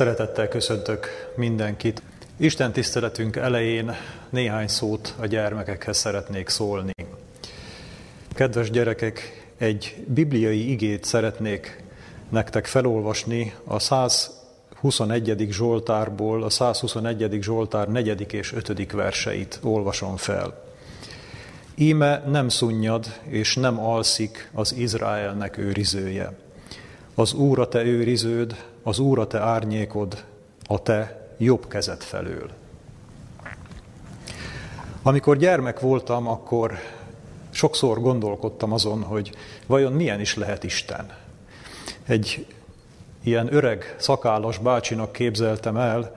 Szeretettel köszöntök mindenkit. Isten tiszteletünk elején néhány szót a gyermekekhez szeretnék szólni. Kedves gyerekek, egy bibliai igét szeretnék nektek felolvasni a 121. Zsoltárból, a 121. Zsoltár 4. és 5. verseit olvasom fel. Íme nem szunnyad és nem alszik az Izraelnek őrizője. Az Úr a te őriződ, az Úr a te árnyékod, a te jobb kezed felől. Amikor gyermek voltam, akkor sokszor gondolkodtam azon, hogy vajon milyen is lehet Isten. Egy ilyen öreg, szakállas bácsinak képzeltem el,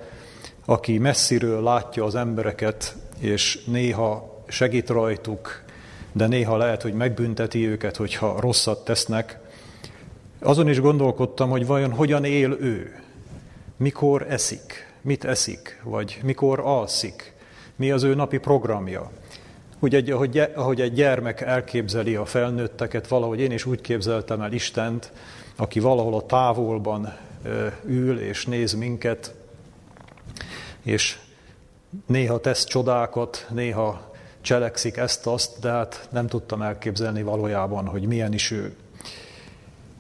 aki messziről látja az embereket, és néha segít rajtuk, de néha lehet, hogy megbünteti őket, hogyha rosszat tesznek. Azon is gondolkodtam, hogy vajon hogyan él ő, mikor eszik, mit eszik, vagy mikor alszik, mi az ő napi programja. Úgy, egy, ahogy, ahogy egy gyermek elképzeli a felnőtteket, valahogy én is úgy képzeltem el Istent, aki valahol a távolban ül és néz minket, és néha tesz csodákat, néha cselekszik ezt-azt, de hát nem tudtam elképzelni valójában, hogy milyen is ő.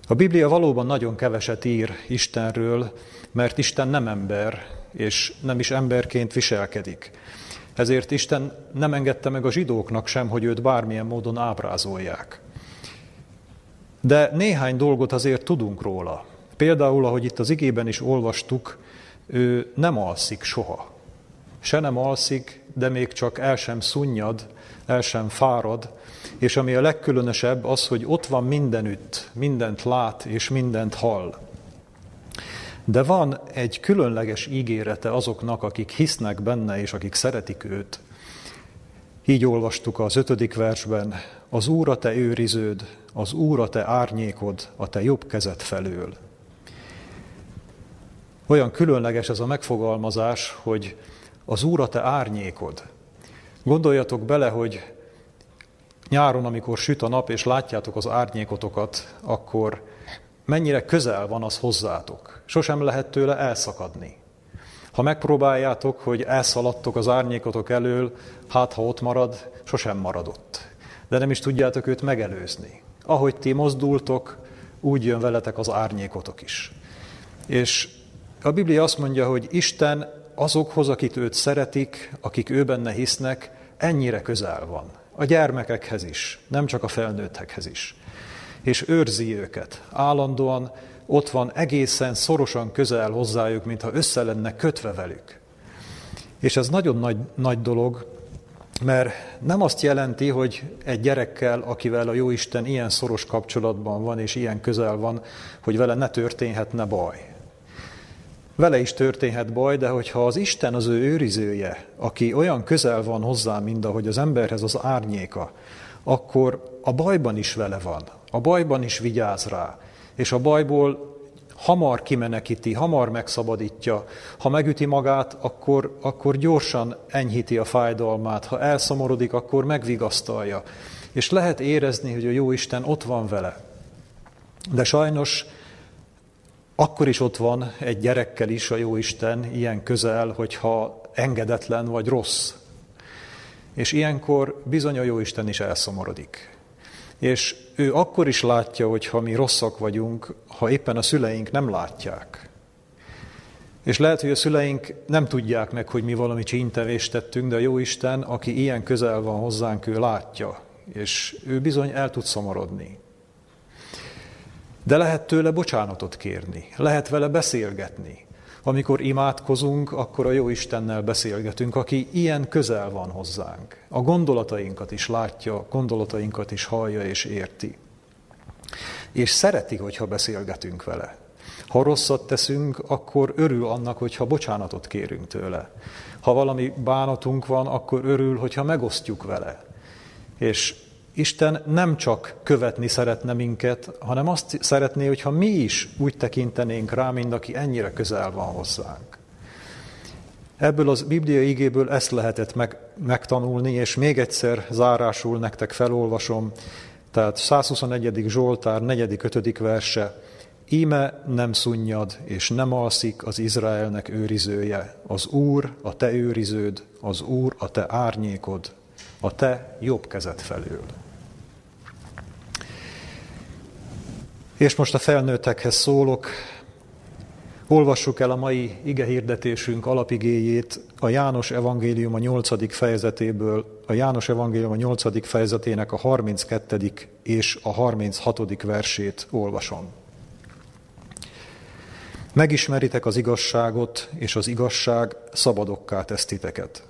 A Biblia valóban nagyon keveset ír Istenről, mert Isten nem ember, és nem is emberként viselkedik. Ezért Isten nem engedte meg a zsidóknak sem, hogy őt bármilyen módon ábrázolják. De néhány dolgot azért tudunk róla. Például, ahogy itt az igében is olvastuk, ő nem alszik soha. Se nem alszik, de még csak el sem szunnyad, el sem fárad, és ami a legkülönösebb az, hogy ott van mindenütt, mindent lát és mindent hall. De van egy különleges ígérete azoknak, akik hisznek benne és akik szeretik őt. Így olvastuk az ötödik versben, az Úr a te őriződ, az Úr a te árnyékod, a te jobb kezed felől. Olyan különleges ez a megfogalmazás, hogy az Úr a te árnyékod. Gondoljatok bele, hogy nyáron, amikor süt a nap, és látjátok az árnyékotokat, akkor mennyire közel van az hozzátok. Sosem lehet tőle elszakadni. Ha megpróbáljátok, hogy elszaladtok az árnyékotok elől, hát ha ott marad, sosem marad ott. De nem is tudjátok őt megelőzni. Ahogy ti mozdultok, úgy jön veletek az árnyékotok is. És a Biblia azt mondja, hogy Isten azokhoz, akik őt szeretik, akik ő benne hisznek, ennyire közel van. A gyermekekhez is, nem csak a felnőttekhez is. És őrzi őket. Állandóan ott van egészen szorosan közel hozzájuk, mintha össze lenne kötve velük. És ez nagyon nagy, nagy dolog, mert nem azt jelenti, hogy egy gyerekkel, akivel a Jóisten ilyen szoros kapcsolatban van, és ilyen közel van, hogy vele ne történhetne baj. Vele is történhet baj, de hogyha az Isten az ő őrizője, aki olyan közel van hozzá, mint ahogy az emberhez az árnyéka, akkor a bajban is vele van, a bajban is vigyáz rá, és a bajból hamar kimenekíti, hamar megszabadítja. Ha megüti magát, akkor, akkor gyorsan enyhíti a fájdalmát, ha elszomorodik, akkor megvigasztalja. És lehet érezni, hogy a jó Isten ott van vele. De sajnos akkor is ott van egy gyerekkel is a jó Isten ilyen közel, hogyha engedetlen vagy rossz. És ilyenkor bizony a jó Isten is elszomorodik. És ő akkor is látja, hogy ha mi rosszak vagyunk, ha éppen a szüleink nem látják. És lehet, hogy a szüleink nem tudják meg, hogy mi valami csíntevést tettünk, de a jó Isten, aki ilyen közel van hozzánk, ő látja, és ő bizony el tud szomorodni. De lehet tőle bocsánatot kérni, lehet vele beszélgetni. Amikor imádkozunk, akkor a jó Istennel beszélgetünk, aki ilyen közel van hozzánk. A gondolatainkat is látja, gondolatainkat is hallja és érti. És szereti, hogyha beszélgetünk vele. Ha rosszat teszünk, akkor örül annak, hogyha bocsánatot kérünk tőle. Ha valami bánatunk van, akkor örül, hogyha megosztjuk vele. És Isten nem csak követni szeretne minket, hanem azt szeretné, hogyha mi is úgy tekintenénk rá, mint aki ennyire közel van hozzánk. Ebből az Biblia igéből ezt lehetett meg, megtanulni, és még egyszer zárásul nektek felolvasom, tehát 121. Zsoltár 4. 5. verse. Íme nem szunnyad és nem alszik az Izraelnek őrizője, az Úr a te őriződ, az Úr a te árnyékod, a te jobb kezed felől. És most a felnőttekhez szólok, Olvassuk el a mai ige hirdetésünk alapigéjét a János evangélium a 8. fejezetéből, a János evangélium a 8. fejezetének a 32. és a 36. versét olvasom. Megismeritek az igazságot, és az igazság szabadokká tesz titeket.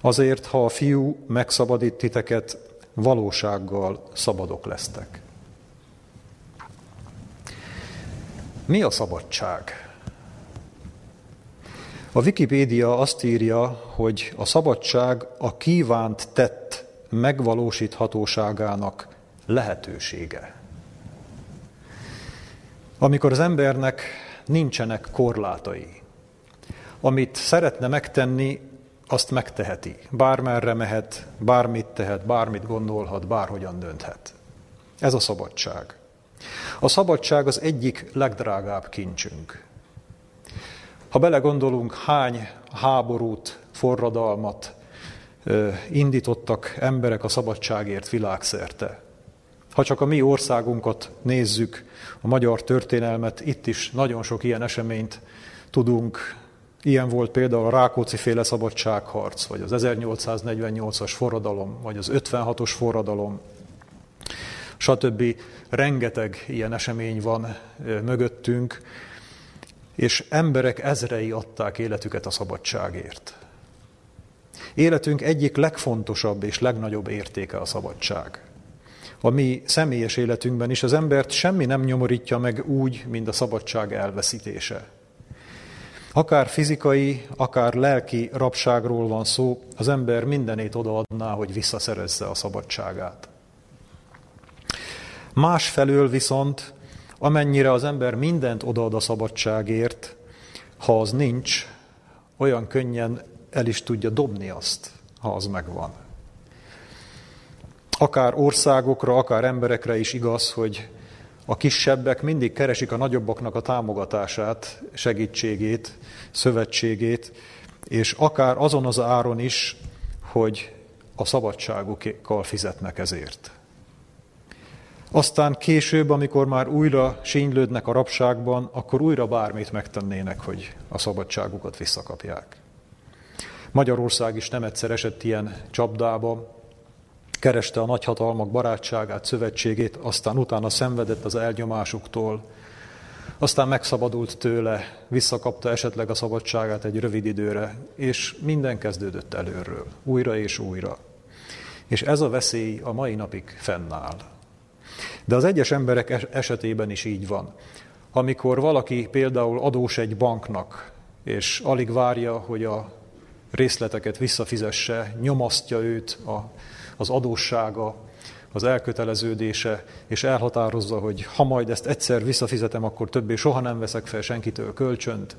Azért, ha a fiú megszabadít titeket, valósággal szabadok lesztek. Mi a szabadság? A Wikipédia azt írja, hogy a szabadság a kívánt tett megvalósíthatóságának lehetősége. Amikor az embernek nincsenek korlátai, amit szeretne megtenni, azt megteheti. Bármerre mehet, bármit tehet, bármit gondolhat, bárhogyan dönthet. Ez a szabadság. A szabadság az egyik legdrágább kincsünk. Ha belegondolunk, hány háborút, forradalmat indítottak emberek a szabadságért világszerte. Ha csak a mi országunkat nézzük, a magyar történelmet, itt is nagyon sok ilyen eseményt tudunk. Ilyen volt például a Rákóczi féle szabadságharc, vagy az 1848-as forradalom, vagy az 56-os forradalom, stb. Rengeteg ilyen esemény van mögöttünk, és emberek ezrei adták életüket a szabadságért. Életünk egyik legfontosabb és legnagyobb értéke a szabadság. A mi személyes életünkben is az embert semmi nem nyomorítja meg úgy, mint a szabadság elveszítése. Akár fizikai, akár lelki rabságról van szó, az ember mindenét odaadná, hogy visszaszerezze a szabadságát. Másfelől viszont Amennyire az ember mindent odaad a szabadságért, ha az nincs, olyan könnyen el is tudja dobni azt, ha az megvan. Akár országokra, akár emberekre is igaz, hogy a kisebbek mindig keresik a nagyobbaknak a támogatását, segítségét, szövetségét, és akár azon az áron is, hogy a szabadságukkal fizetnek ezért. Aztán később, amikor már újra sínylődnek a rabságban, akkor újra bármit megtennének, hogy a szabadságukat visszakapják. Magyarország is nem egyszer esett ilyen csapdába, kereste a nagyhatalmak barátságát, szövetségét, aztán utána szenvedett az elnyomásuktól, aztán megszabadult tőle, visszakapta esetleg a szabadságát egy rövid időre, és minden kezdődött előről, újra és újra. És ez a veszély a mai napig fennáll. De az egyes emberek esetében is így van. Amikor valaki például adós egy banknak, és alig várja, hogy a részleteket visszafizesse, nyomasztja őt a, az adóssága, az elköteleződése, és elhatározza, hogy ha majd ezt egyszer visszafizetem, akkor többé soha nem veszek fel senkitől kölcsönt,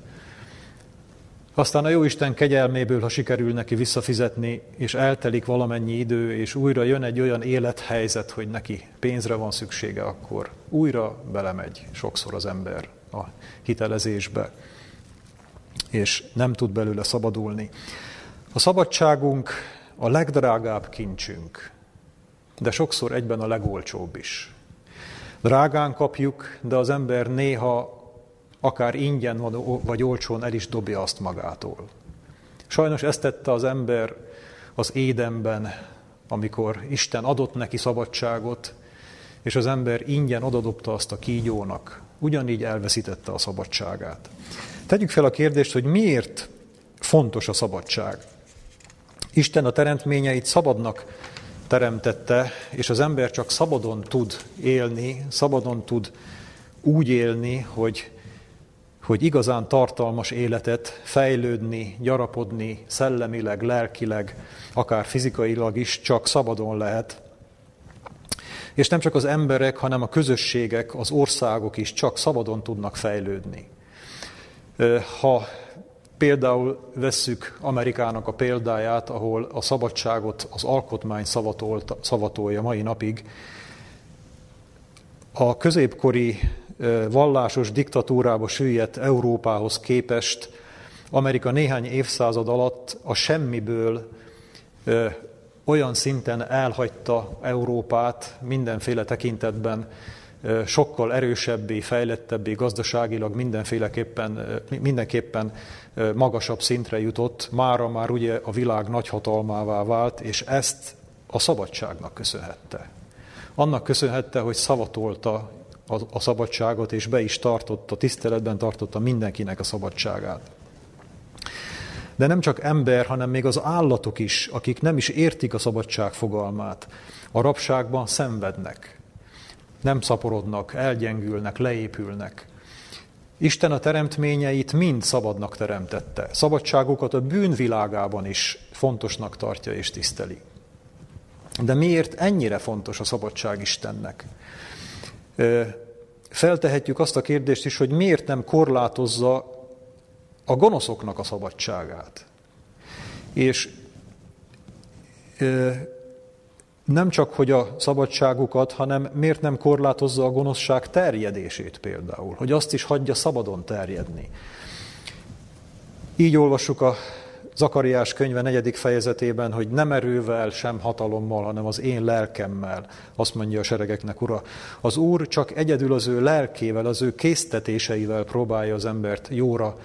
aztán a Jóisten kegyelméből, ha sikerül neki visszafizetni, és eltelik valamennyi idő, és újra jön egy olyan élethelyzet, hogy neki pénzre van szüksége, akkor újra belemegy sokszor az ember a hitelezésbe, és nem tud belőle szabadulni. A szabadságunk a legdrágább kincsünk, de sokszor egyben a legolcsóbb is. Drágán kapjuk, de az ember néha akár ingyen vagy olcsón el is dobja azt magától. Sajnos ezt tette az ember az édenben, amikor Isten adott neki szabadságot, és az ember ingyen odadobta azt a kígyónak, ugyanígy elveszítette a szabadságát. Tegyük fel a kérdést, hogy miért fontos a szabadság. Isten a teremtményeit szabadnak teremtette, és az ember csak szabadon tud élni, szabadon tud úgy élni, hogy hogy igazán tartalmas életet fejlődni, gyarapodni szellemileg, lelkileg, akár fizikailag is csak szabadon lehet. És nem csak az emberek, hanem a közösségek, az országok is csak szabadon tudnak fejlődni. Ha például vesszük Amerikának a példáját, ahol a szabadságot az alkotmány szavatolja mai napig, a középkori vallásos diktatúrába süllyedt Európához képest Amerika néhány évszázad alatt a semmiből olyan szinten elhagyta Európát mindenféle tekintetben, sokkal erősebbé, fejlettebbé, gazdaságilag mindenféleképpen, mindenképpen magasabb szintre jutott, mára már ugye a világ nagyhatalmává vált, és ezt a szabadságnak köszönhette. Annak köszönhette, hogy szavatolta a szabadságot, és be is tartotta, tiszteletben tartotta mindenkinek a szabadságát. De nem csak ember, hanem még az állatok is, akik nem is értik a szabadság fogalmát, a rabságban szenvednek, nem szaporodnak, elgyengülnek, leépülnek. Isten a teremtményeit mind szabadnak teremtette. Szabadságukat a bűnvilágában is fontosnak tartja és tiszteli. De miért ennyire fontos a szabadság Istennek? Feltehetjük azt a kérdést is, hogy miért nem korlátozza a gonoszoknak a szabadságát. És nem csak, hogy a szabadságukat, hanem miért nem korlátozza a gonoszság terjedését például, hogy azt is hagyja szabadon terjedni. Így olvassuk a Zakariás könyve negyedik fejezetében, hogy nem erővel, sem hatalommal, hanem az én lelkemmel, azt mondja a seregeknek, ura. Az Úr csak egyedül az ő lelkével, az ő késztetéseivel próbálja az embert jóra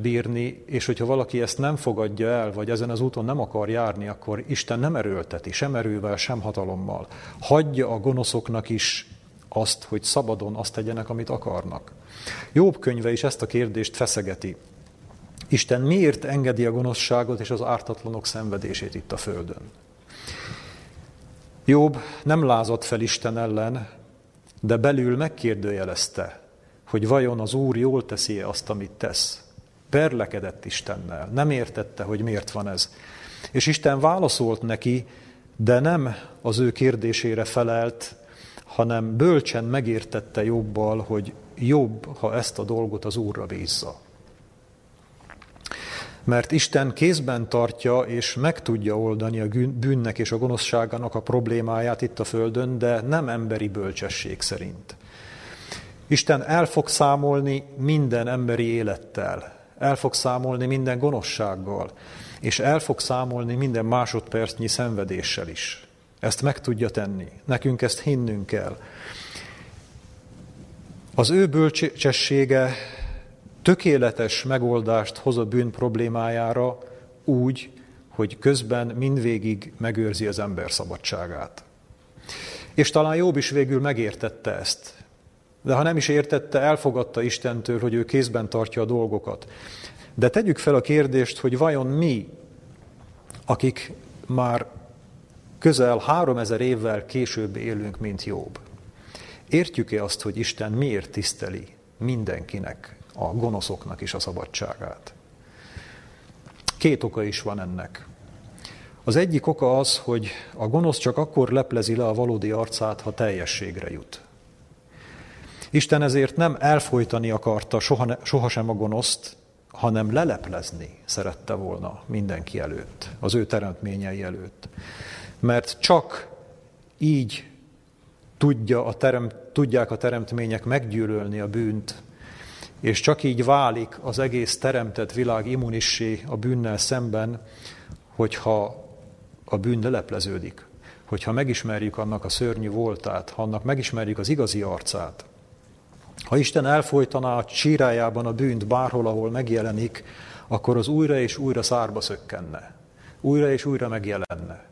bírni, és hogyha valaki ezt nem fogadja el, vagy ezen az úton nem akar járni, akkor Isten nem erőlteti, sem erővel, sem hatalommal. Hagyja a gonoszoknak is azt, hogy szabadon azt tegyenek, amit akarnak. Jobb könyve is ezt a kérdést feszegeti. Isten miért engedi a gonoszságot és az ártatlanok szenvedését itt a Földön? Jobb nem lázadt fel Isten ellen, de belül megkérdőjelezte, hogy vajon az Úr jól teszi -e azt, amit tesz. Perlekedett Istennel, nem értette, hogy miért van ez. És Isten válaszolt neki, de nem az ő kérdésére felelt, hanem bölcsen megértette jobbal, hogy jobb, ha ezt a dolgot az Úrra bízza. Mert Isten kézben tartja és meg tudja oldani a bűnnek és a gonoszságának a problémáját itt a Földön, de nem emberi bölcsesség szerint. Isten el fog számolni minden emberi élettel, el fog számolni minden gonoszsággal, és el fog számolni minden másodpercnyi szenvedéssel is. Ezt meg tudja tenni. Nekünk ezt hinnünk kell. Az ő bölcsessége tökéletes megoldást hoz a bűn problémájára úgy, hogy közben mindvégig megőrzi az ember szabadságát. És talán Jobb is végül megértette ezt. De ha nem is értette, elfogadta Istentől, hogy ő kézben tartja a dolgokat. De tegyük fel a kérdést, hogy vajon mi, akik már közel három ezer évvel később élünk, mint Jobb, értjük-e azt, hogy Isten miért tiszteli mindenkinek, a gonoszoknak is a szabadságát? Két oka is van ennek. Az egyik oka az, hogy a gonosz csak akkor leplezi le a valódi arcát, ha teljességre jut. Isten ezért nem elfolytani akarta soha ne, sohasem a gonoszt, hanem leleplezni szerette volna mindenki előtt, az ő teremtményei előtt. Mert csak így tudja a terem, tudják a teremtmények meggyűlölni a bűnt, és csak így válik az egész teremtett világ immunissé a bűnnel szemben, hogyha a bűn lelepleződik, hogyha megismerjük annak a szörnyű voltát, ha annak megismerjük az igazi arcát, ha Isten elfolytaná a csírájában a bűnt bárhol, ahol megjelenik, akkor az újra és újra szárba szökkenne. Újra és újra megjelenne.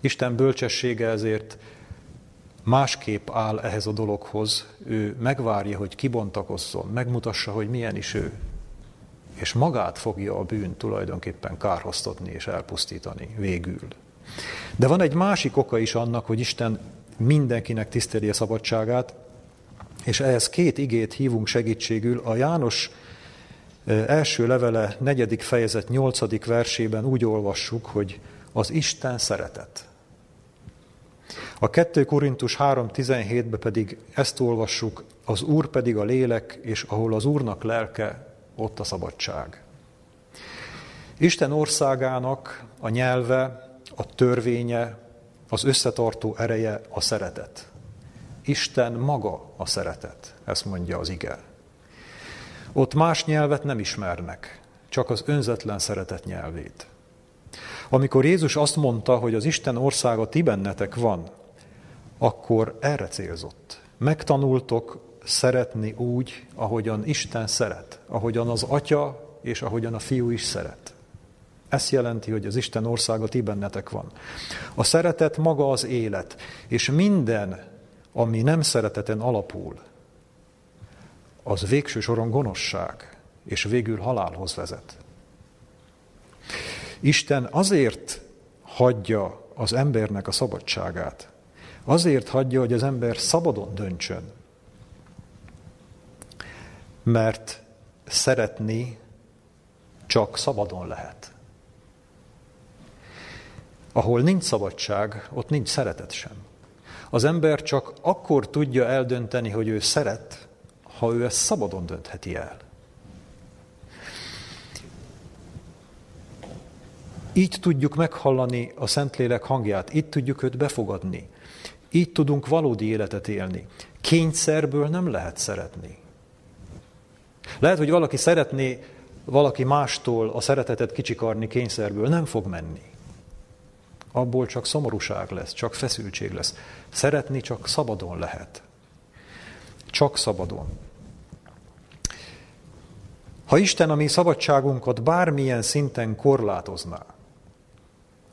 Isten bölcsessége ezért másképp áll ehhez a dologhoz. Ő megvárja, hogy kibontakozzon, megmutassa, hogy milyen is ő. És magát fogja a bűn tulajdonképpen kárhoztatni és elpusztítani végül. De van egy másik oka is annak, hogy Isten mindenkinek tiszteli a szabadságát, és ehhez két igét hívunk segítségül. A János első levele, negyedik fejezet, nyolcadik versében úgy olvassuk, hogy az Isten szeretet. A 2 Korintus 3.17-ben pedig ezt olvassuk, az Úr pedig a lélek, és ahol az Úrnak lelke, ott a szabadság. Isten országának a nyelve, a törvénye, az összetartó ereje a szeretet. Isten maga a szeretet, ezt mondja az ige. Ott más nyelvet nem ismernek, csak az önzetlen szeretet nyelvét. Amikor Jézus azt mondta, hogy az Isten országa ti bennetek van, akkor erre célzott. Megtanultok szeretni úgy, ahogyan Isten szeret, ahogyan az Atya és ahogyan a Fiú is szeret. Ez jelenti, hogy az Isten országa ti bennetek van. A szeretet maga az élet, és minden, ami nem szereteten alapul, az végső soron gonoszság, és végül halálhoz vezet. Isten azért hagyja az embernek a szabadságát, azért hagyja, hogy az ember szabadon döntsön, mert szeretni csak szabadon lehet. Ahol nincs szabadság, ott nincs szeretet sem. Az ember csak akkor tudja eldönteni, hogy ő szeret, ha ő ezt szabadon döntheti el. Így tudjuk meghallani a Szentlélek hangját, így tudjuk őt befogadni, így tudunk valódi életet élni. Kényszerből nem lehet szeretni. Lehet, hogy valaki szeretné valaki mástól a szeretetet kicsikarni kényszerből, nem fog menni. Abból csak szomorúság lesz, csak feszültség lesz. Szeretni csak szabadon lehet. Csak szabadon. Ha Isten a mi szabadságunkat bármilyen szinten korlátozná,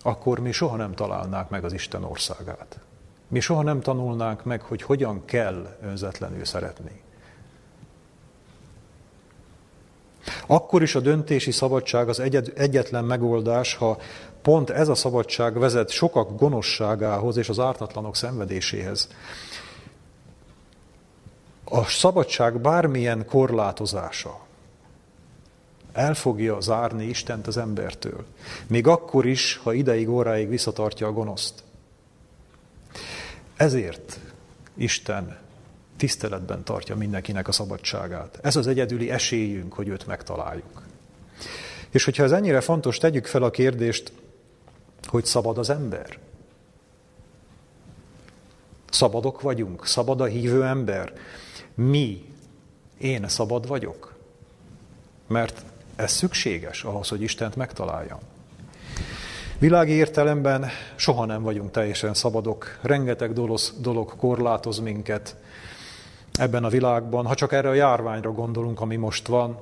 akkor mi soha nem találnák meg az Isten országát. Mi soha nem tanulnánk meg, hogy hogyan kell önzetlenül szeretni. Akkor is a döntési szabadság az egyetlen megoldás, ha pont ez a szabadság vezet sokak gonoszságához és az ártatlanok szenvedéséhez. A szabadság bármilyen korlátozása el fogja zárni Istent az embertől. Még akkor is, ha ideig, óráig visszatartja a gonoszt. Ezért Isten tiszteletben tartja mindenkinek a szabadságát. Ez az egyedüli esélyünk, hogy őt megtaláljuk. És hogyha ez ennyire fontos, tegyük fel a kérdést, hogy szabad az ember. Szabadok vagyunk, szabad a hívő ember. Mi, én szabad vagyok. Mert ez szükséges ahhoz, hogy Istent megtaláljam. Világi értelemben soha nem vagyunk teljesen szabadok. Rengeteg dolog korlátoz minket, ebben a világban. Ha csak erre a járványra gondolunk, ami most van,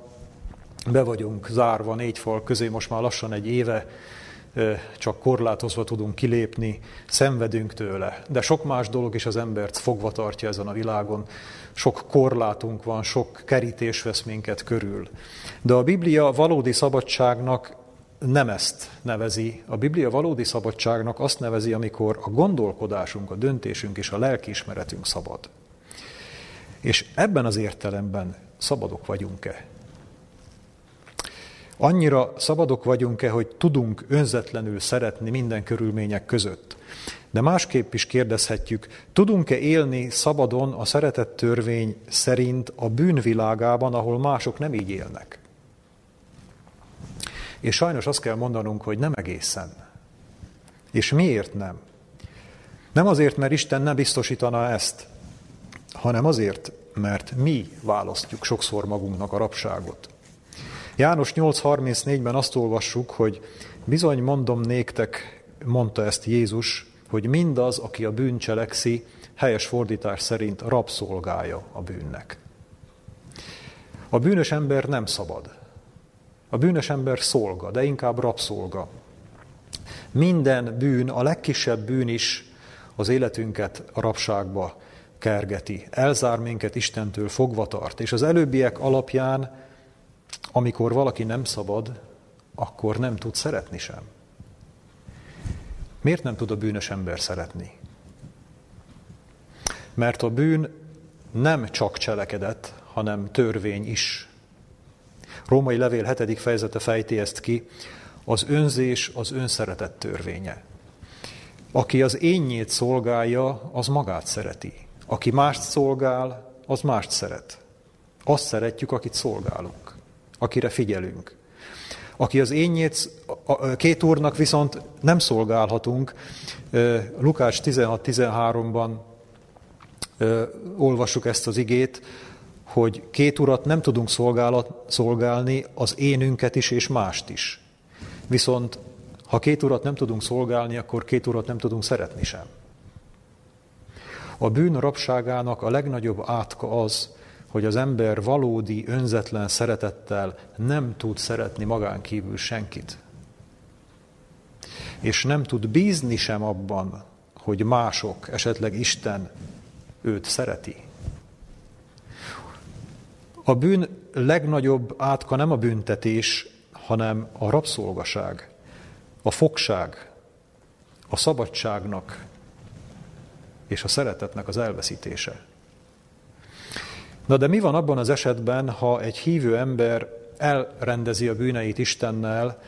be vagyunk zárva négy fal közé, most már lassan egy éve, csak korlátozva tudunk kilépni, szenvedünk tőle. De sok más dolog is az embert fogva tartja ezen a világon. Sok korlátunk van, sok kerítés vesz minket körül. De a Biblia valódi szabadságnak nem ezt nevezi. A Biblia valódi szabadságnak azt nevezi, amikor a gondolkodásunk, a döntésünk és a lelkiismeretünk szabad. És ebben az értelemben szabadok vagyunk-e? Annyira szabadok vagyunk-e, hogy tudunk önzetlenül szeretni minden körülmények között? De másképp is kérdezhetjük, tudunk-e élni szabadon a szeretett törvény szerint a bűnvilágában, ahol mások nem így élnek? És sajnos azt kell mondanunk, hogy nem egészen. És miért nem? Nem azért, mert Isten ne biztosítana ezt, hanem azért, mert mi választjuk sokszor magunknak a rabságot. János 8.34-ben azt olvassuk, hogy bizony mondom néktek, mondta ezt Jézus, hogy mindaz, aki a bűn cselekszi, helyes fordítás szerint rabszolgája a bűnnek. A bűnös ember nem szabad. A bűnös ember szolga, de inkább rabszolga. Minden bűn, a legkisebb bűn is az életünket rabságba kergeti, elzár minket Istentől, fogva tart. És az előbbiek alapján, amikor valaki nem szabad, akkor nem tud szeretni sem. Miért nem tud a bűnös ember szeretni? Mert a bűn nem csak cselekedett, hanem törvény is. Római levél 7. fejezete fejti ezt ki, az önzés az önszeretet törvénye. Aki az énnyét szolgálja, az magát szereti. Aki mást szolgál, az mást szeret. Azt szeretjük, akit szolgálunk, akire figyelünk. Aki az énnyét, két úrnak viszont nem szolgálhatunk. Lukács 16-13-ban olvassuk ezt az igét, hogy két urat nem tudunk szolgálni, az énünket is és mást is. Viszont ha két urat nem tudunk szolgálni, akkor két urat nem tudunk szeretni sem. A bűn rabságának a legnagyobb átka az, hogy az ember valódi, önzetlen szeretettel nem tud szeretni magán kívül senkit. És nem tud bízni sem abban, hogy mások, esetleg Isten őt szereti. A bűn legnagyobb átka nem a büntetés, hanem a rabszolgaság, a fogság, a szabadságnak és a szeretetnek az elveszítése. Na de mi van abban az esetben, ha egy hívő ember elrendezi a bűneit Istennel,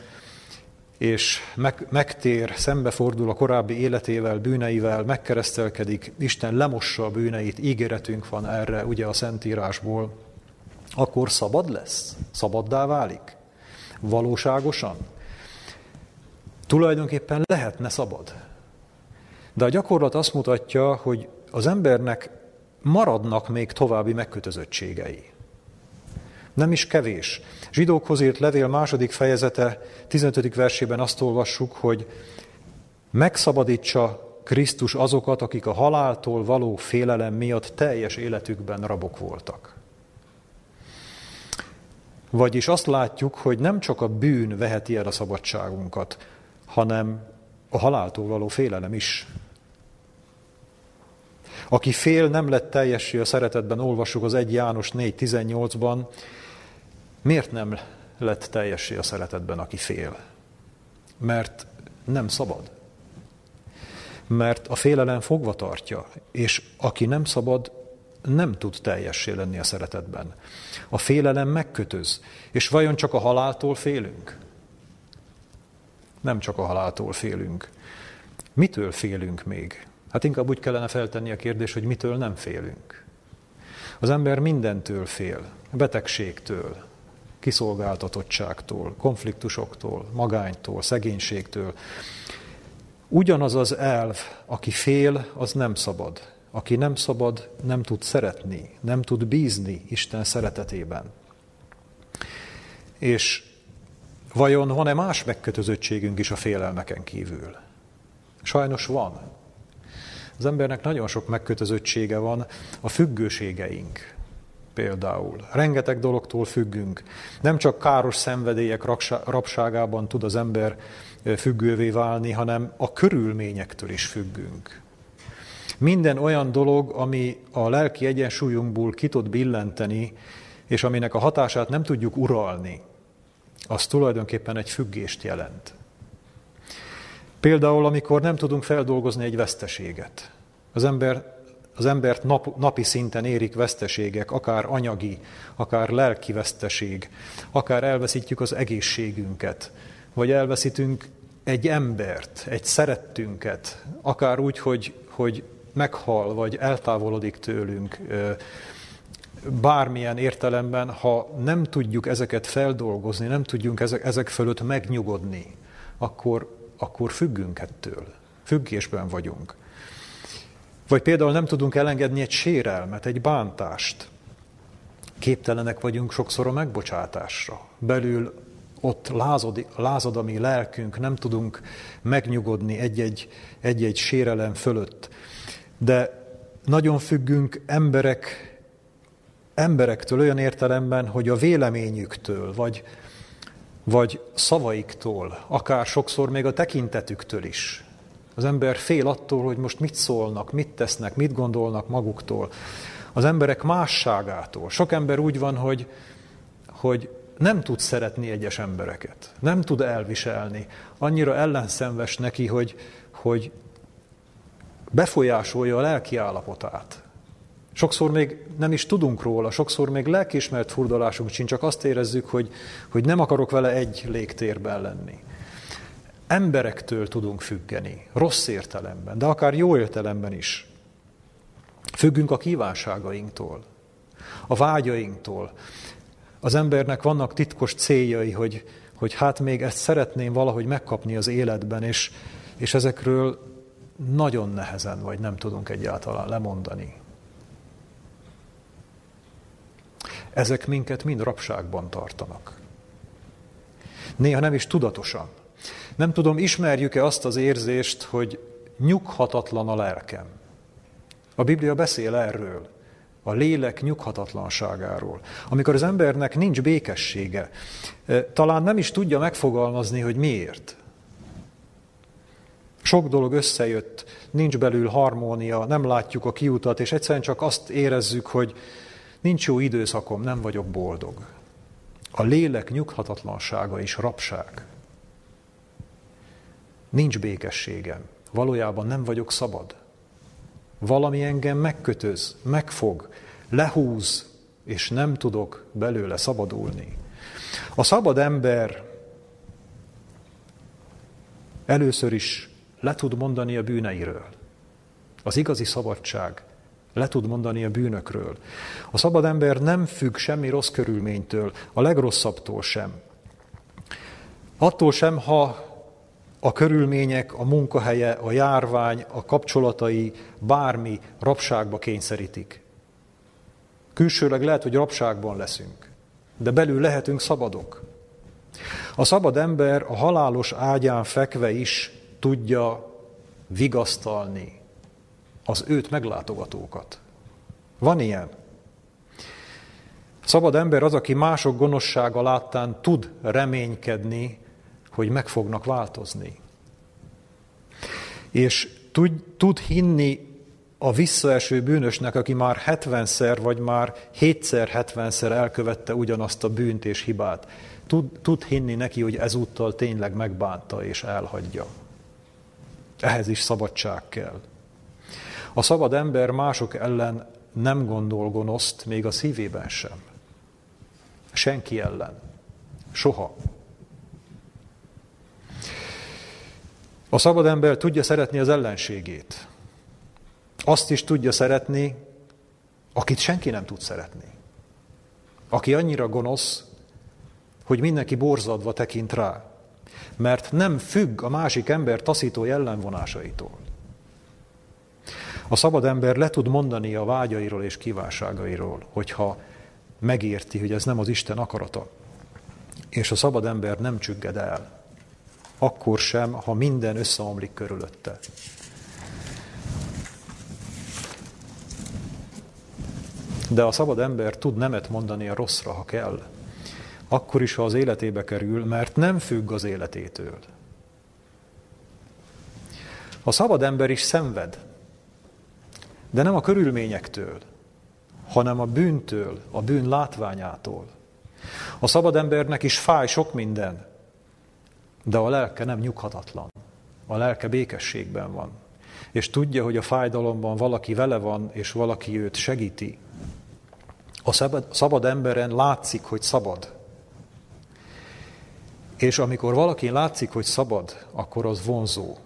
és meg, megtér, szembefordul a korábbi életével, bűneivel, megkeresztelkedik, Isten lemossa a bűneit, ígéretünk van erre, ugye a Szentírásból, akkor szabad lesz? Szabaddá válik? Valóságosan? Tulajdonképpen lehetne szabad. De a gyakorlat azt mutatja, hogy az embernek maradnak még további megkötözöttségei. Nem is kevés. Zsidókhoz írt levél második fejezete 15. versében azt olvassuk, hogy megszabadítsa Krisztus azokat, akik a haláltól való félelem miatt teljes életükben rabok voltak. Vagyis azt látjuk, hogy nem csak a bűn veheti el a szabadságunkat, hanem a haláltól való félelem is. Aki fél, nem lett teljessé a szeretetben, olvassuk az 1 János 4.18-ban. Miért nem lett teljessé a szeretetben, aki fél? Mert nem szabad. Mert a félelem fogva tartja, és aki nem szabad, nem tud teljessé lenni a szeretetben. A félelem megkötöz. És vajon csak a haláltól félünk? Nem csak a haláltól félünk. Mitől félünk még? Hát inkább úgy kellene feltenni a kérdés, hogy mitől nem félünk. Az ember mindentől fél. Betegségtől, kiszolgáltatottságtól, konfliktusoktól, magánytól, szegénységtől. Ugyanaz az elv, aki fél, az nem szabad. Aki nem szabad, nem tud szeretni, nem tud bízni Isten szeretetében. És vajon van-e más megkötözöttségünk is a félelmeken kívül? Sajnos van. Az embernek nagyon sok megkötözöttsége van, a függőségeink például. Rengeteg dologtól függünk. Nem csak káros szenvedélyek rabságában tud az ember függővé válni, hanem a körülményektől is függünk. Minden olyan dolog, ami a lelki egyensúlyunkból ki tud billenteni, és aminek a hatását nem tudjuk uralni, az tulajdonképpen egy függést jelent. Például, amikor nem tudunk feldolgozni egy veszteséget. Az, ember, az embert nap, napi szinten érik veszteségek, akár anyagi, akár lelki veszteség, akár elveszítjük az egészségünket, vagy elveszítünk egy embert, egy szerettünket, akár úgy, hogy, hogy meghal, vagy eltávolodik tőlünk, bármilyen értelemben, ha nem tudjuk ezeket feldolgozni, nem tudjunk ezek, ezek fölött megnyugodni, akkor akkor függünk ettől. Függésben vagyunk. Vagy például nem tudunk elengedni egy sérelmet, egy bántást. Képtelenek vagyunk sokszor a megbocsátásra. Belül ott lázad, lázad a mi lelkünk, nem tudunk megnyugodni egy-egy, egy-egy sérelem fölött. De nagyon függünk emberek, emberektől olyan értelemben, hogy a véleményüktől, vagy, vagy szavaiktól, akár sokszor még a tekintetüktől is. Az ember fél attól, hogy most mit szólnak, mit tesznek, mit gondolnak maguktól. Az emberek másságától. Sok ember úgy van, hogy, hogy nem tud szeretni egyes embereket, nem tud elviselni. Annyira ellenszenves neki, hogy, hogy befolyásolja a lelki állapotát. Sokszor még nem is tudunk róla, sokszor még lelkiismert furdalásunk sincs, csak azt érezzük, hogy, hogy nem akarok vele egy légtérben lenni. Emberektől tudunk függeni, rossz értelemben, de akár jó értelemben is. Függünk a kívánságainktól, a vágyainktól. Az embernek vannak titkos céljai, hogy, hogy hát még ezt szeretném valahogy megkapni az életben, és, és ezekről nagyon nehezen, vagy nem tudunk egyáltalán lemondani. Ezek minket mind rabságban tartanak. Néha nem is tudatosan. Nem tudom, ismerjük-e azt az érzést, hogy nyughatatlan a lelkem. A Biblia beszél erről, a lélek nyughatatlanságáról. Amikor az embernek nincs békessége, talán nem is tudja megfogalmazni, hogy miért. Sok dolog összejött, nincs belül harmónia, nem látjuk a kiutat, és egyszerűen csak azt érezzük, hogy nincs jó időszakom, nem vagyok boldog. A lélek nyughatatlansága is rabság. Nincs békességem. Valójában nem vagyok szabad. Valami engem megkötöz, megfog, lehúz, és nem tudok belőle szabadulni. A szabad ember először is le tud mondani a bűneiről. Az igazi szabadság le tud mondani a bűnökről. A szabad ember nem függ semmi rossz körülménytől, a legrosszabbtól sem. Attól sem, ha a körülmények, a munkahelye, a járvány, a kapcsolatai, bármi rabságba kényszerítik. Külsőleg lehet, hogy rabságban leszünk, de belül lehetünk szabadok. A szabad ember a halálos ágyán fekve is tudja vigasztalni az őt meglátogatókat. Van ilyen. Szabad ember az, aki mások gonoszsága láttán tud reménykedni, hogy meg fognak változni. És tud, tud hinni a visszaeső bűnösnek, aki már 70-szer vagy már 7-szer, 70-szer elkövette ugyanazt a bűnt és hibát. Tud, tud hinni neki, hogy ezúttal tényleg megbánta és elhagyja. Ehhez is szabadság kell. A szabad ember mások ellen nem gondol gonoszt, még a szívében sem. Senki ellen. Soha. A szabad ember tudja szeretni az ellenségét. Azt is tudja szeretni, akit senki nem tud szeretni. Aki annyira gonosz, hogy mindenki borzadva tekint rá, mert nem függ a másik ember taszító jellemvonásaitól. A szabad ember le tud mondani a vágyairól és kívánságairól, hogyha megérti, hogy ez nem az Isten akarata. És a szabad ember nem csügged el. Akkor sem, ha minden összeomlik körülötte. De a szabad ember tud nemet mondani a rosszra, ha kell. Akkor is, ha az életébe kerül, mert nem függ az életétől. A szabad ember is szenved, de nem a körülményektől, hanem a bűntől, a bűn látványától. A szabad embernek is fáj sok minden, de a lelke nem nyughatatlan. A lelke békességben van. És tudja, hogy a fájdalomban valaki vele van, és valaki őt segíti. A szabad, szabad emberen látszik, hogy szabad. És amikor valaki látszik, hogy szabad, akkor az vonzó.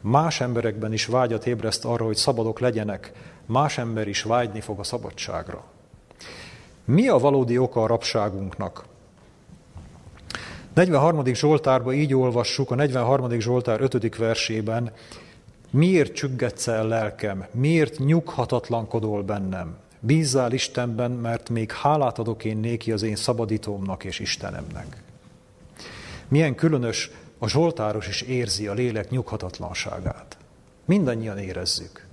Más emberekben is vágyat ébreszt arra, hogy szabadok legyenek, más ember is vágyni fog a szabadságra. Mi a valódi oka a rabságunknak? 43. Zsoltárban így olvassuk, a 43. Zsoltár 5. versében, miért csüggetsz el lelkem, miért nyughatatlankodol bennem? Bízzál Istenben, mert még hálát adok én néki az én szabadítómnak és Istenemnek. Milyen különös, a Zsoltáros is érzi a lélek nyughatatlanságát. Mindannyian érezzük.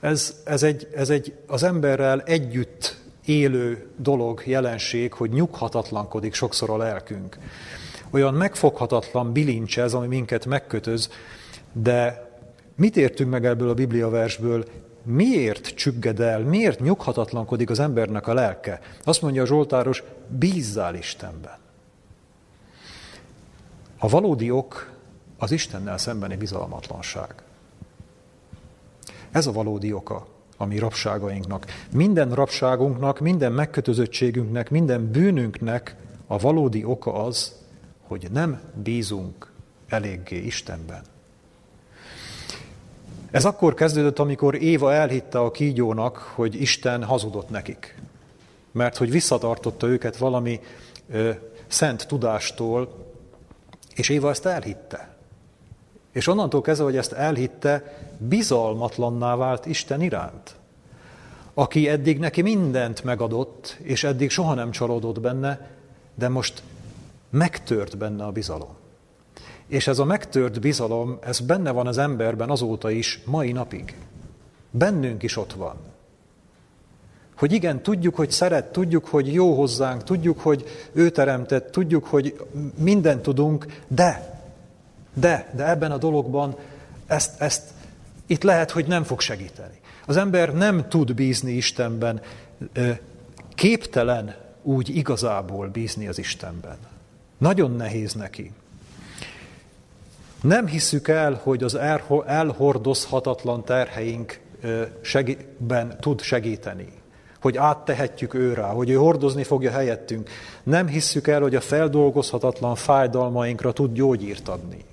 Ez, ez, egy, ez egy az emberrel együtt élő dolog, jelenség, hogy nyughatatlankodik sokszor a lelkünk. Olyan megfoghatatlan bilincs ez, ami minket megkötöz, de mit értünk meg ebből a Biblia versből? Miért csügged el, miért nyughatatlankodik az embernek a lelke? Azt mondja a Zsoltáros, bízzál Istenben. A valódi ok az Istennel szembeni bizalmatlanság. Ez a valódi oka a mi rabságainknak. Minden rabságunknak, minden megkötözöttségünknek, minden bűnünknek a valódi oka az, hogy nem bízunk eléggé Istenben. Ez akkor kezdődött, amikor Éva elhitte a kígyónak, hogy Isten hazudott nekik. Mert hogy visszatartotta őket valami ö, szent tudástól, és Éva ezt elhitte. És onnantól kezdve, hogy ezt elhitte, bizalmatlanná vált Isten iránt. aki eddig neki mindent megadott, és eddig soha nem csalódott benne, de most megtört benne a bizalom. És ez a megtört bizalom, ez benne van az emberben azóta is, mai napig. Bennünk is ott van. Hogy igen, tudjuk, hogy szeret, tudjuk, hogy jó hozzánk, tudjuk, hogy ő teremtett, tudjuk, hogy mindent tudunk, de, de, de ebben a dologban ezt, ezt itt lehet, hogy nem fog segíteni. Az ember nem tud bízni Istenben, képtelen úgy igazából bízni az Istenben. Nagyon nehéz neki. Nem hiszük el, hogy az elhordozhatatlan terheinkben tud segíteni, hogy áttehetjük őrá, hogy ő hordozni fogja helyettünk. Nem hiszük el, hogy a feldolgozhatatlan fájdalmainkra tud gyógyírt adni.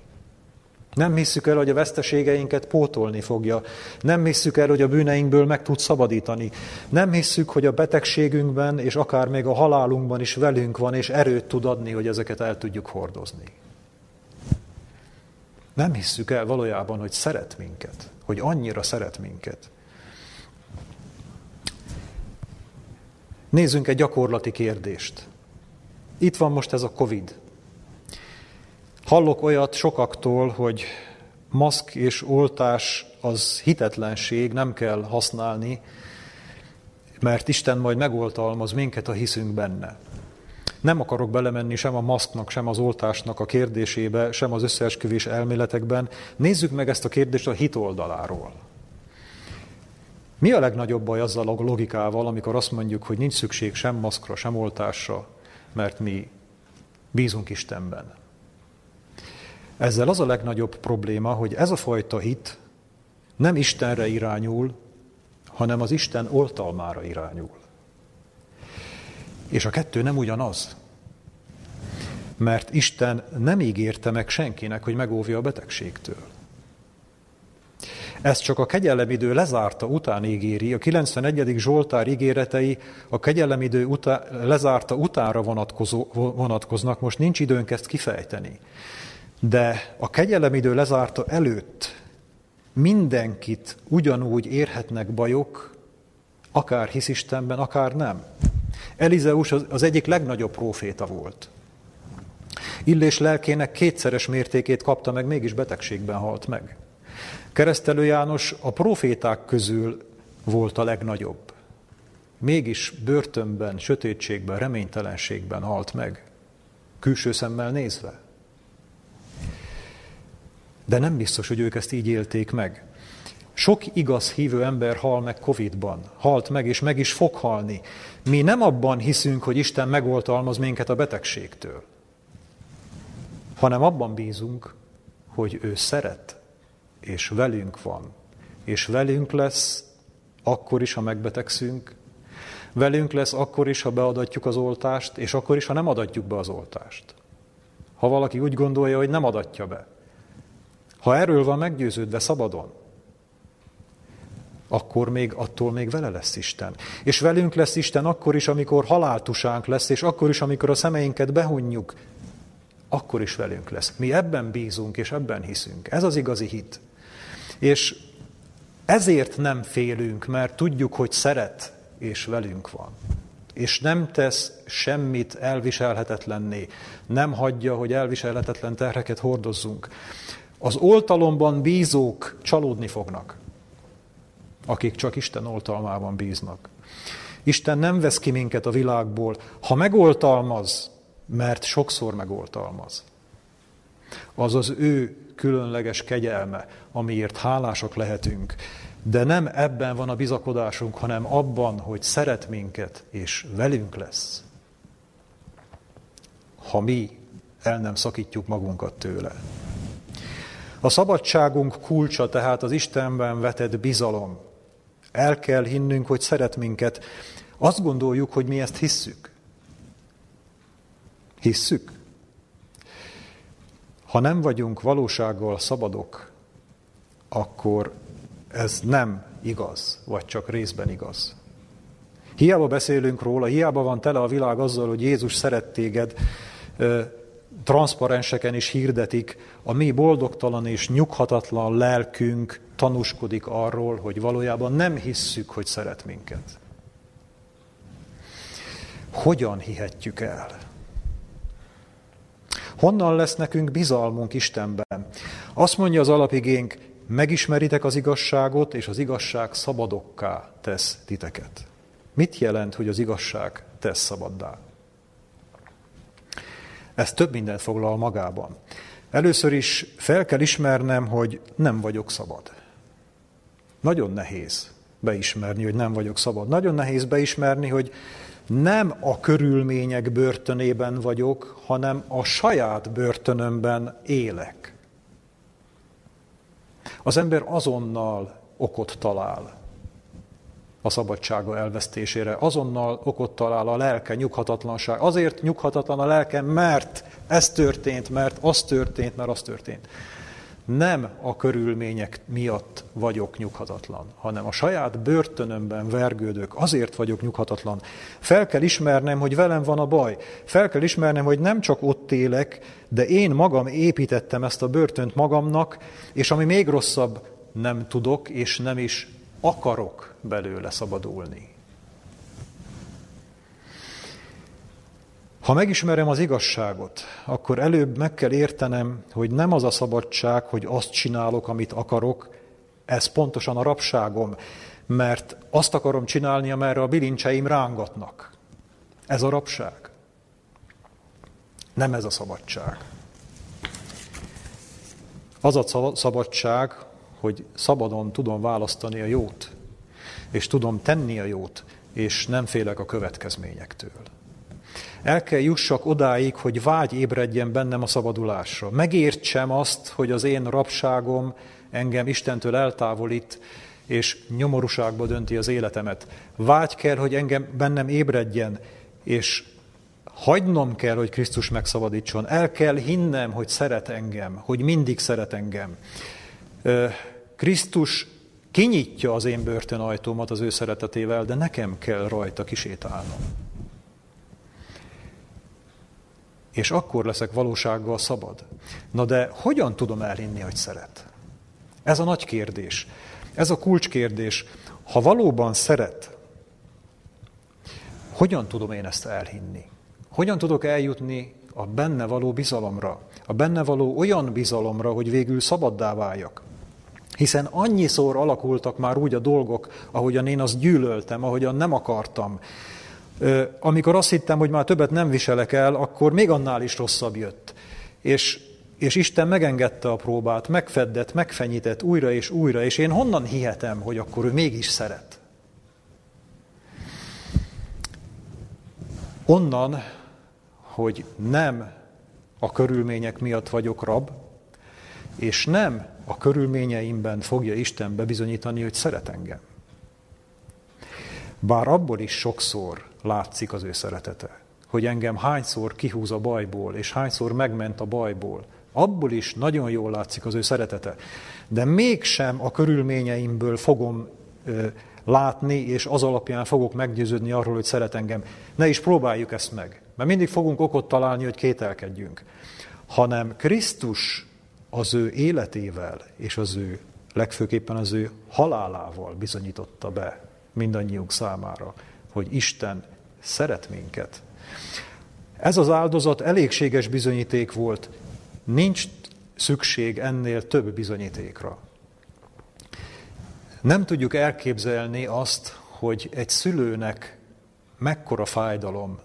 Nem hiszük el, hogy a veszteségeinket pótolni fogja. Nem hiszük el, hogy a bűneinkből meg tud szabadítani. Nem hiszük, hogy a betegségünkben és akár még a halálunkban is velünk van, és erőt tud adni, hogy ezeket el tudjuk hordozni. Nem hisszük el valójában, hogy szeret minket, hogy annyira szeret minket. Nézzünk egy gyakorlati kérdést. Itt van most ez a Covid. Hallok olyat sokaktól, hogy maszk és oltás az hitetlenség, nem kell használni, mert Isten majd megoltalmaz minket, ha hiszünk benne. Nem akarok belemenni sem a maszknak, sem az oltásnak a kérdésébe, sem az összeesküvés elméletekben. Nézzük meg ezt a kérdést a hit oldaláról. Mi a legnagyobb baj azzal a logikával, amikor azt mondjuk, hogy nincs szükség sem maszkra, sem oltásra, mert mi bízunk Istenben? Ezzel az a legnagyobb probléma, hogy ez a fajta hit nem Istenre irányul, hanem az Isten oltalmára irányul. És a kettő nem ugyanaz. Mert Isten nem ígérte meg senkinek, hogy megóvja a betegségtől. Ezt csak a kegyelemidő lezárta után ígéri. A 91. Zsoltár ígéretei a kegyelemidő utá, lezárta utánra vonatkozó, vonatkoznak. Most nincs időnk ezt kifejteni. De a kegyelemidő lezárta előtt mindenkit ugyanúgy érhetnek bajok, akár hisz Istenben, akár nem. Elizeus az egyik legnagyobb próféta volt. Illés lelkének kétszeres mértékét kapta meg, mégis betegségben halt meg. Keresztelő János a proféták közül volt a legnagyobb. Mégis börtönben, sötétségben, reménytelenségben halt meg, külső szemmel nézve. De nem biztos, hogy ők ezt így élték meg. Sok igaz hívő ember hal meg Covid-ban, halt meg, és meg is fog halni. Mi nem abban hiszünk, hogy Isten megoltalmaz minket a betegségtől, hanem abban bízunk, hogy ő szeret, és velünk van, és velünk lesz akkor is, ha megbetegszünk, velünk lesz akkor is, ha beadatjuk az oltást, és akkor is, ha nem adatjuk be az oltást. Ha valaki úgy gondolja, hogy nem adatja be, ha erről van meggyőződve szabadon, akkor még attól még vele lesz Isten. És velünk lesz Isten akkor is, amikor haláltusánk lesz, és akkor is, amikor a szemeinket behunjuk, akkor is velünk lesz. Mi ebben bízunk, és ebben hiszünk. Ez az igazi hit. És ezért nem félünk, mert tudjuk, hogy szeret, és velünk van. És nem tesz semmit elviselhetetlenné. Nem hagyja, hogy elviselhetetlen terheket hordozzunk. Az oltalomban bízók csalódni fognak, akik csak Isten oltalmában bíznak. Isten nem vesz ki minket a világból, ha megoltalmaz, mert sokszor megoltalmaz. Az az ő különleges kegyelme, amiért hálásak lehetünk. De nem ebben van a bizakodásunk, hanem abban, hogy szeret minket, és velünk lesz. Ha mi el nem szakítjuk magunkat tőle. A szabadságunk kulcsa tehát az Istenben vetett bizalom. El kell hinnünk, hogy szeret minket. Azt gondoljuk, hogy mi ezt hisszük. Hisszük? Ha nem vagyunk valósággal szabadok, akkor ez nem igaz, vagy csak részben igaz. Hiába beszélünk róla, hiába van tele a világ azzal, hogy Jézus szeret téged, transzparenseken is hirdetik, a mi boldogtalan és nyughatatlan lelkünk tanúskodik arról, hogy valójában nem hisszük, hogy szeret minket. hogyan hihetjük el? Honnan lesz nekünk bizalmunk Istenben? Azt mondja az alapigénk, megismeritek az igazságot, és az igazság szabadokká tesz titeket. Mit jelent, hogy az igazság tesz szabaddá? Ez több mindent foglal magában. Először is fel kell ismernem, hogy nem vagyok szabad. Nagyon nehéz beismerni, hogy nem vagyok szabad. Nagyon nehéz beismerni, hogy nem a körülmények börtönében vagyok, hanem a saját börtönömben élek. Az ember azonnal okot talál a szabadsága elvesztésére, azonnal okot talál a lelke nyughatatlanság. Azért nyughatatlan a lelke, mert ez történt, mert az történt, mert az történt nem a körülmények miatt vagyok nyughatatlan, hanem a saját börtönömben vergődök, azért vagyok nyughatatlan. Fel kell ismernem, hogy velem van a baj. Fel kell ismernem, hogy nem csak ott élek, de én magam építettem ezt a börtönt magamnak, és ami még rosszabb, nem tudok és nem is akarok belőle szabadulni. Ha megismerem az igazságot, akkor előbb meg kell értenem, hogy nem az a szabadság, hogy azt csinálok, amit akarok, ez pontosan a rabságom, mert azt akarom csinálni, amerre a bilincseim rángatnak. Ez a rabság. Nem ez a szabadság. Az a szabadság, hogy szabadon tudom választani a jót, és tudom tenni a jót, és nem félek a következményektől. El kell jussak odáig, hogy vágy ébredjen bennem a szabadulásra. Megértsem azt, hogy az én rabságom engem Istentől eltávolít, és nyomorúságba dönti az életemet. Vágy kell, hogy engem bennem ébredjen, és hagynom kell, hogy Krisztus megszabadítson. El kell hinnem, hogy szeret engem, hogy mindig szeret engem. Krisztus kinyitja az én börtönajtómat az ő szeretetével, de nekem kell rajta kisétálnom. És akkor leszek valósággal szabad. Na de hogyan tudom elhinni, hogy szeret? Ez a nagy kérdés. Ez a kulcskérdés. Ha valóban szeret, hogyan tudom én ezt elhinni? Hogyan tudok eljutni a benne való bizalomra? A benne való olyan bizalomra, hogy végül szabaddá váljak? Hiszen annyiszor alakultak már úgy a dolgok, ahogyan én azt gyűlöltem, ahogyan nem akartam, amikor azt hittem, hogy már többet nem viselek el, akkor még annál is rosszabb jött. És, és Isten megengedte a próbát, megfeddett, megfenyített újra és újra, és én honnan hihetem, hogy akkor ő mégis szeret? Onnan, hogy nem a körülmények miatt vagyok rab, és nem a körülményeimben fogja Isten bebizonyítani, hogy szeret engem. Bár abból is sokszor látszik az ő szeretete. Hogy engem hányszor kihúz a bajból, és hányszor megment a bajból. Abból is nagyon jól látszik az ő szeretete. De mégsem a körülményeimből fogom ö, látni, és az alapján fogok meggyőződni arról, hogy szeret engem. Ne is próbáljuk ezt meg, mert mindig fogunk okot találni, hogy kételkedjünk. Hanem Krisztus az ő életével és az ő legfőképpen az ő halálával bizonyította be mindannyiunk számára, hogy Isten szeret minket. Ez az áldozat elégséges bizonyíték volt, nincs szükség ennél több bizonyítékra. Nem tudjuk elképzelni azt, hogy egy szülőnek mekkora fájdalom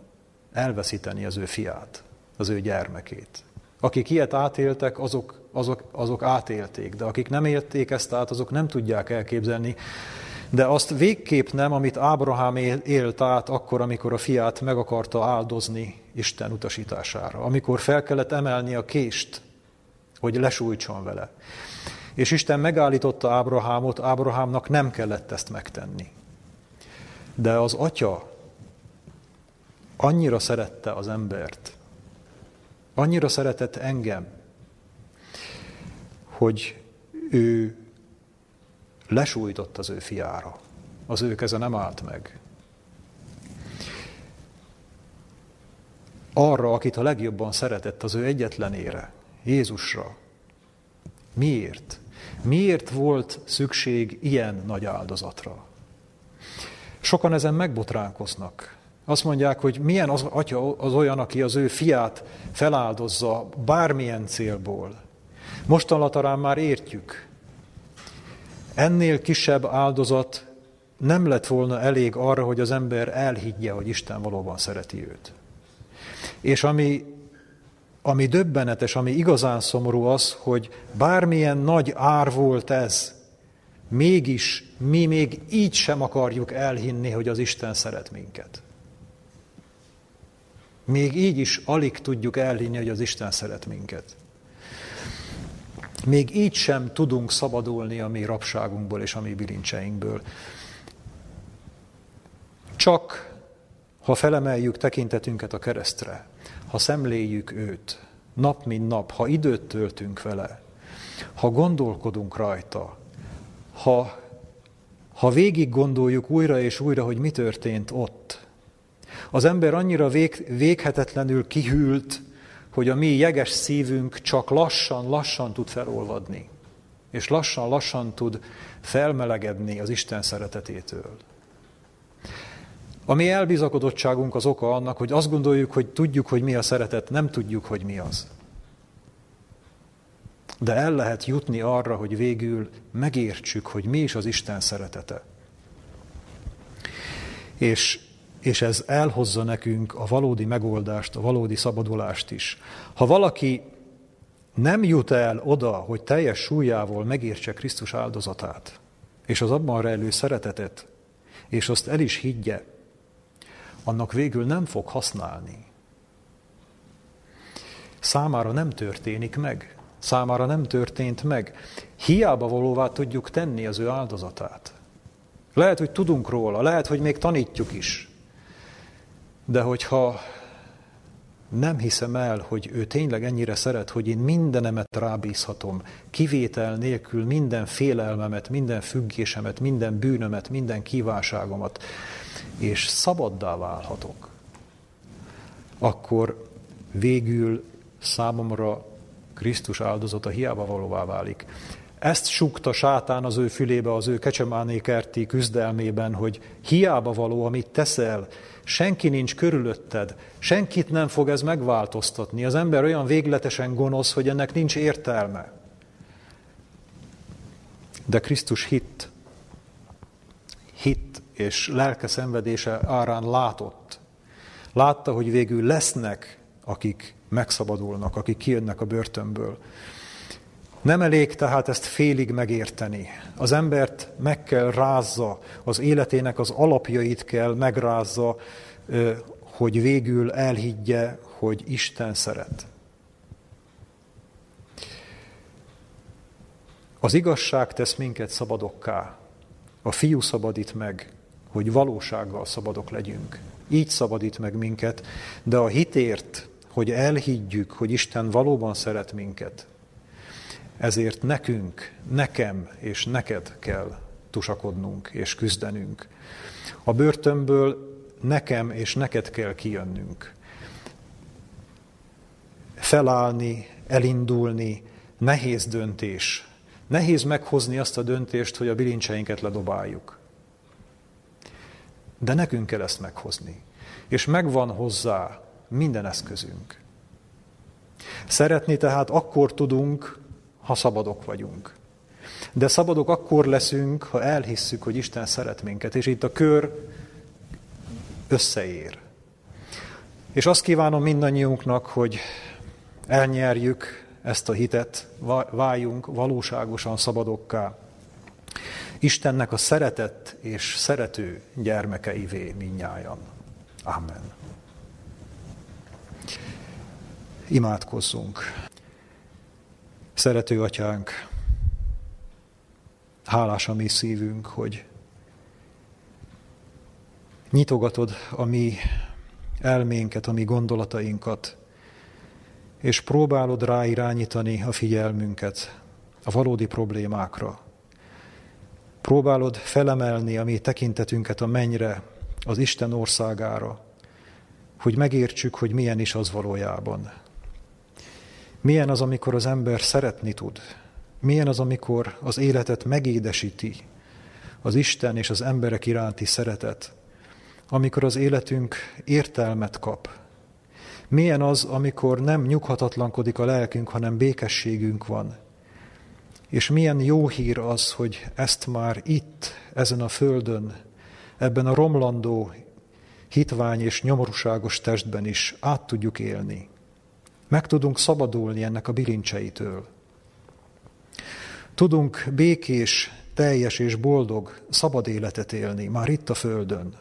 elveszíteni az ő fiát, az ő gyermekét. Akik ilyet átéltek, azok, azok, azok átélték, de akik nem élték ezt át, azok nem tudják elképzelni, de azt végképp nem, amit Ábrahám élt át akkor, amikor a fiát meg akarta áldozni Isten utasítására. Amikor fel kellett emelni a kést, hogy lesújtson vele. És Isten megállította Ábrahámot, Ábrahámnak nem kellett ezt megtenni. De az atya annyira szerette az embert, annyira szeretett engem, hogy ő lesújtott az ő fiára. Az ő keze nem állt meg. Arra, akit a legjobban szeretett, az ő egyetlenére, Jézusra. Miért? Miért volt szükség ilyen nagy áldozatra? Sokan ezen megbotránkoznak. Azt mondják, hogy milyen az atya az olyan, aki az ő fiát feláldozza bármilyen célból. Mostanra már értjük. Ennél kisebb áldozat nem lett volna elég arra, hogy az ember elhiggye, hogy Isten valóban szereti őt. És ami, ami döbbenetes, ami igazán szomorú az, hogy bármilyen nagy ár volt ez, mégis mi még így sem akarjuk elhinni, hogy az Isten szeret minket. Még így is alig tudjuk elhinni, hogy az Isten szeret minket. Még így sem tudunk szabadulni a mi rabságunkból és a mi bilincseinkből. Csak ha felemeljük tekintetünket a keresztre, ha szemléljük őt, nap mint nap, ha időt töltünk vele, ha gondolkodunk rajta, ha, ha végig gondoljuk újra és újra, hogy mi történt ott, az ember annyira vég, véghetetlenül kihűlt, hogy a mi jeges szívünk csak lassan-lassan tud felolvadni, és lassan-lassan tud felmelegedni az Isten szeretetétől. A mi elbizakodottságunk az oka annak, hogy azt gondoljuk, hogy tudjuk, hogy mi a szeretet, nem tudjuk, hogy mi az. De el lehet jutni arra, hogy végül megértsük, hogy mi is az Isten szeretete. És és ez elhozza nekünk a valódi megoldást, a valódi szabadulást is. Ha valaki nem jut el oda, hogy teljes súlyával megértse Krisztus áldozatát, és az abban rejlő szeretetet, és azt el is higgye, annak végül nem fog használni. Számára nem történik meg. Számára nem történt meg. Hiába valóvá tudjuk tenni az ő áldozatát. Lehet, hogy tudunk róla, lehet, hogy még tanítjuk is. De hogyha nem hiszem el, hogy ő tényleg ennyire szeret, hogy én mindenemet rábízhatom, kivétel nélkül minden félelmemet, minden függésemet, minden bűnömet, minden kívánságomat, és szabaddá válhatok, akkor végül számomra Krisztus áldozata hiába valóvá válik. Ezt sukta sátán az ő fülébe, az ő kecsemánékerti küzdelmében, hogy hiába való, amit teszel, senki nincs körülötted, senkit nem fog ez megváltoztatni. Az ember olyan végletesen gonosz, hogy ennek nincs értelme. De Krisztus hitt, hitt és lelke szenvedése árán látott. Látta, hogy végül lesznek, akik megszabadulnak, akik kijönnek a börtönből. Nem elég tehát ezt félig megérteni. Az embert meg kell rázza, az életének az alapjait kell megrázza, hogy végül elhiggye, hogy Isten szeret. Az igazság tesz minket szabadokká. A fiú szabadít meg, hogy valósággal szabadok legyünk. Így szabadít meg minket, de a hitért, hogy elhiggyük, hogy Isten valóban szeret minket, ezért nekünk, nekem és neked kell tusakodnunk és küzdenünk. A börtönből nekem és neked kell kijönnünk. Felállni, elindulni, nehéz döntés. Nehéz meghozni azt a döntést, hogy a bilincseinket ledobáljuk. De nekünk kell ezt meghozni. És megvan hozzá minden eszközünk. Szeretni tehát akkor tudunk, ha szabadok vagyunk. De szabadok akkor leszünk, ha elhisszük, hogy Isten szeret minket, és itt a kör összeér. És azt kívánom mindannyiunknak, hogy elnyerjük ezt a hitet, váljunk valóságosan szabadokká. Istennek a szeretett és szerető gyermekeivé minnyájan. Amen. Imádkozzunk. Szerető atyánk, hálás a mi szívünk, hogy nyitogatod a mi elménket, a mi gondolatainkat, és próbálod ráirányítani a figyelmünket a valódi problémákra. Próbálod felemelni a mi tekintetünket a mennyre, az Isten országára, hogy megértsük, hogy milyen is az valójában. Milyen az, amikor az ember szeretni tud? Milyen az, amikor az életet megédesíti az Isten és az emberek iránti szeretet? amikor az életünk értelmet kap. Milyen az, amikor nem nyughatatlankodik a lelkünk, hanem békességünk van. És milyen jó hír az, hogy ezt már itt, ezen a földön, ebben a romlandó, hitvány és nyomorúságos testben is át tudjuk élni. Meg tudunk szabadulni ennek a bilincseitől. Tudunk békés, teljes és boldog, szabad életet élni, már itt a Földön.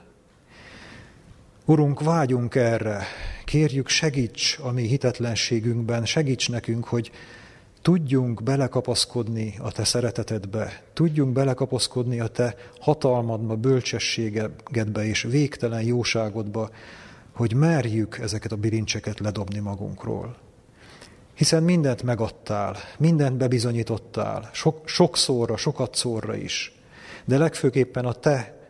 Urunk, vágyunk erre, kérjük segíts a mi hitetlenségünkben, segíts nekünk, hogy tudjunk belekapaszkodni a Te szeretetedbe, tudjunk belekapaszkodni a Te hatalmadba, bölcsességedbe és végtelen jóságodba, hogy merjük ezeket a bilincseket ledobni magunkról. Hiszen mindent megadtál, mindent bebizonyítottál, sok, sokszorra, sokat szorra is, de legfőképpen a Te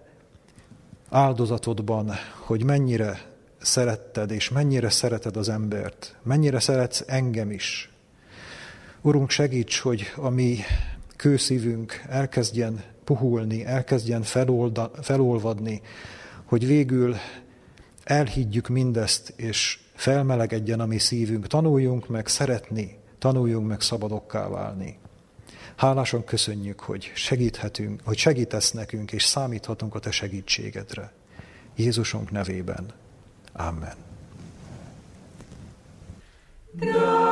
áldozatodban, hogy mennyire szeretted, és mennyire szereted az embert, mennyire szeretsz engem is. Urunk, segíts, hogy a mi kőszívünk elkezdjen puhulni, elkezdjen felolda, felolvadni, hogy végül elhiggyük mindezt, és felmelegedjen a mi szívünk. Tanuljunk meg szeretni, tanuljunk meg szabadokká válni. Hálásan köszönjük, hogy segíthetünk, hogy segítesz nekünk, és számíthatunk a Te segítségedre. Jézusunk nevében. Amen. God.